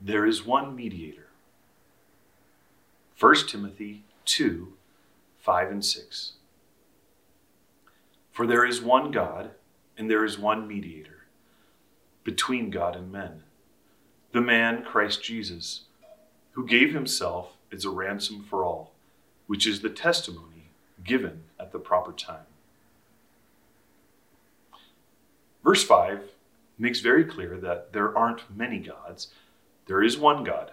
there is one mediator. 1 Timothy 2 5 and 6. For there is one God, and there is one mediator between God and men, the man Christ Jesus, who gave himself as a ransom for all, which is the testimony given at the proper time. Verse 5 makes very clear that there aren't many gods, there is one God,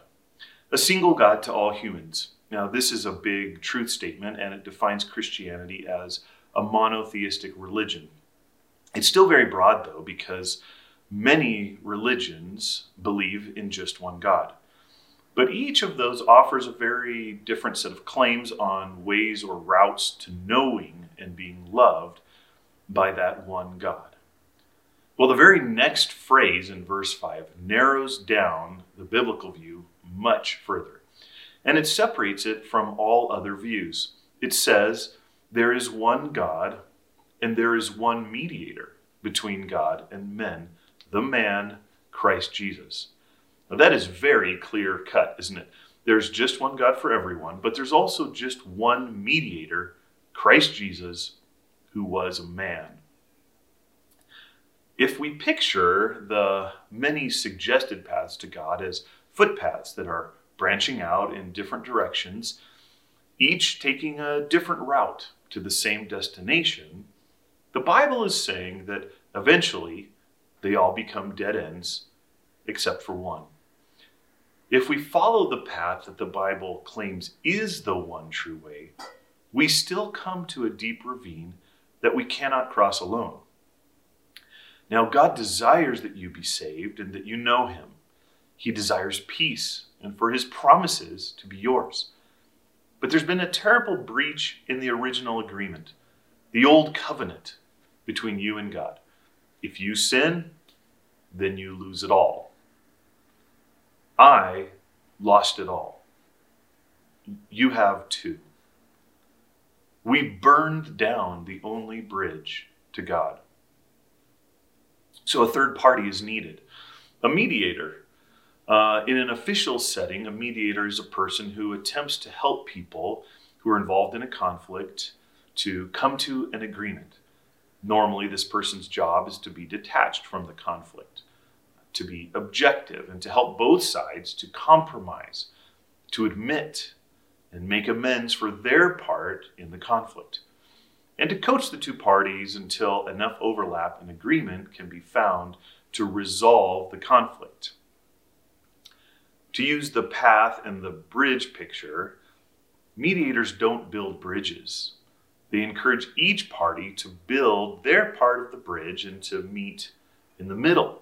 a single God to all humans. Now, this is a big truth statement, and it defines Christianity as a monotheistic religion. It's still very broad, though, because many religions believe in just one God. But each of those offers a very different set of claims on ways or routes to knowing and being loved by that one God. Well, the very next phrase in verse 5 narrows down the biblical view much further, and it separates it from all other views. It says, There is one God, and there is one mediator between God and men, the man, Christ Jesus. Now, that is very clear cut, isn't it? There's just one God for everyone, but there's also just one mediator, Christ Jesus, who was a man. If we picture the many suggested paths to God as footpaths that are branching out in different directions, each taking a different route to the same destination, the Bible is saying that eventually they all become dead ends except for one. If we follow the path that the Bible claims is the one true way, we still come to a deep ravine that we cannot cross alone. Now, God desires that you be saved and that you know Him. He desires peace and for His promises to be yours. But there's been a terrible breach in the original agreement, the old covenant between you and God. If you sin, then you lose it all. I lost it all. You have too. We burned down the only bridge to God. So a third party is needed a mediator. Uh, in an official setting, a mediator is a person who attempts to help people who are involved in a conflict to come to an agreement. Normally, this person's job is to be detached from the conflict to be objective and to help both sides to compromise, to admit and make amends for their part in the conflict, and to coach the two parties until enough overlap and agreement can be found to resolve the conflict. To use the path and the bridge picture, mediators don't build bridges. They encourage each party to build their part of the bridge and to meet in the middle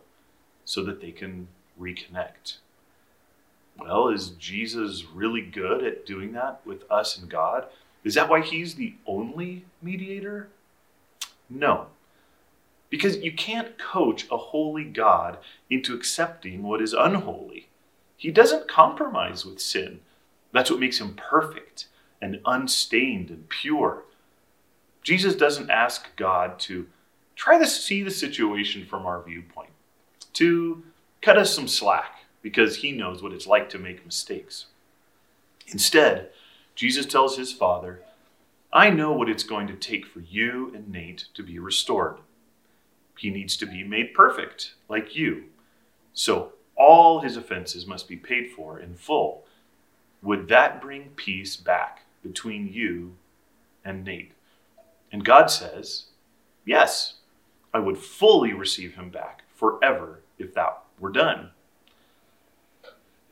so that they can reconnect. Well, is Jesus really good at doing that with us and God? Is that why he's the only mediator? No. Because you can't coach a holy God into accepting what is unholy. He doesn't compromise with sin. That's what makes him perfect and unstained and pure. Jesus doesn't ask God to try to see the situation from our viewpoint to cut us some slack because he knows what it's like to make mistakes. Instead, Jesus tells his father, I know what it's going to take for you and Nate to be restored. He needs to be made perfect, like you. So all his offenses must be paid for in full. Would that bring peace back between you and Nate? And God says, Yes, I would fully receive him back forever if that were done.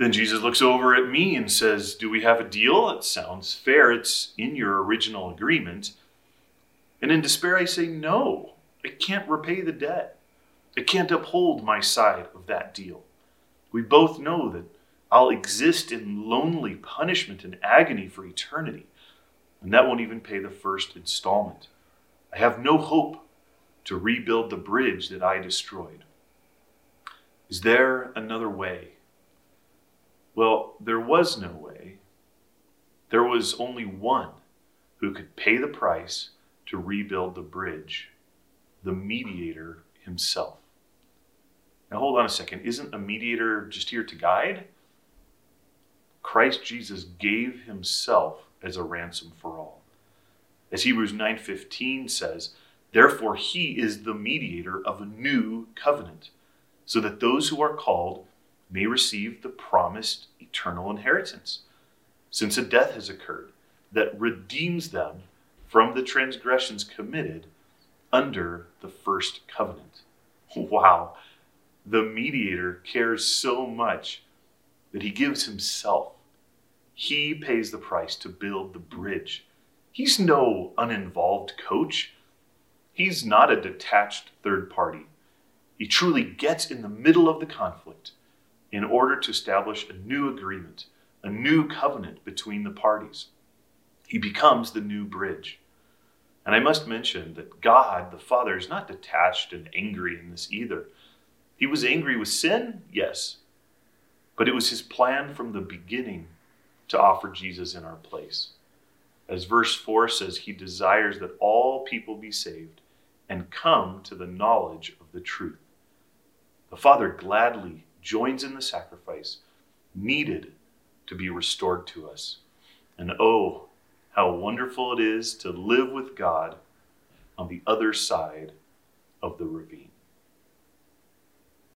Then Jesus looks over at me and says, Do we have a deal? It sounds fair. It's in your original agreement. And in despair, I say, No, I can't repay the debt. I can't uphold my side of that deal. We both know that I'll exist in lonely punishment and agony for eternity, and that won't even pay the first installment. I have no hope to rebuild the bridge that I destroyed. Is there another way? Well, there was no way. There was only one who could pay the price to rebuild the bridge the mediator himself. Now, hold on a second. Isn't a mediator just here to guide? Christ Jesus gave himself as a ransom for all. As Hebrews 9:15 says, therefore he is the mediator of a new covenant, so that those who are called may receive the promised eternal inheritance, since a death has occurred that redeems them from the transgressions committed under the first covenant. Wow. The mediator cares so much that he gives himself. He pays the price to build the bridge. He's no uninvolved coach. He's not a detached third party. He truly gets in the middle of the conflict in order to establish a new agreement, a new covenant between the parties. He becomes the new bridge. And I must mention that God, the Father, is not detached and angry in this either. He was angry with sin, yes, but it was his plan from the beginning to offer Jesus in our place. As verse 4 says, he desires that all people be saved and come to the knowledge of the truth. The Father gladly joins in the sacrifice needed to be restored to us. And oh, how wonderful it is to live with God on the other side of the ravine.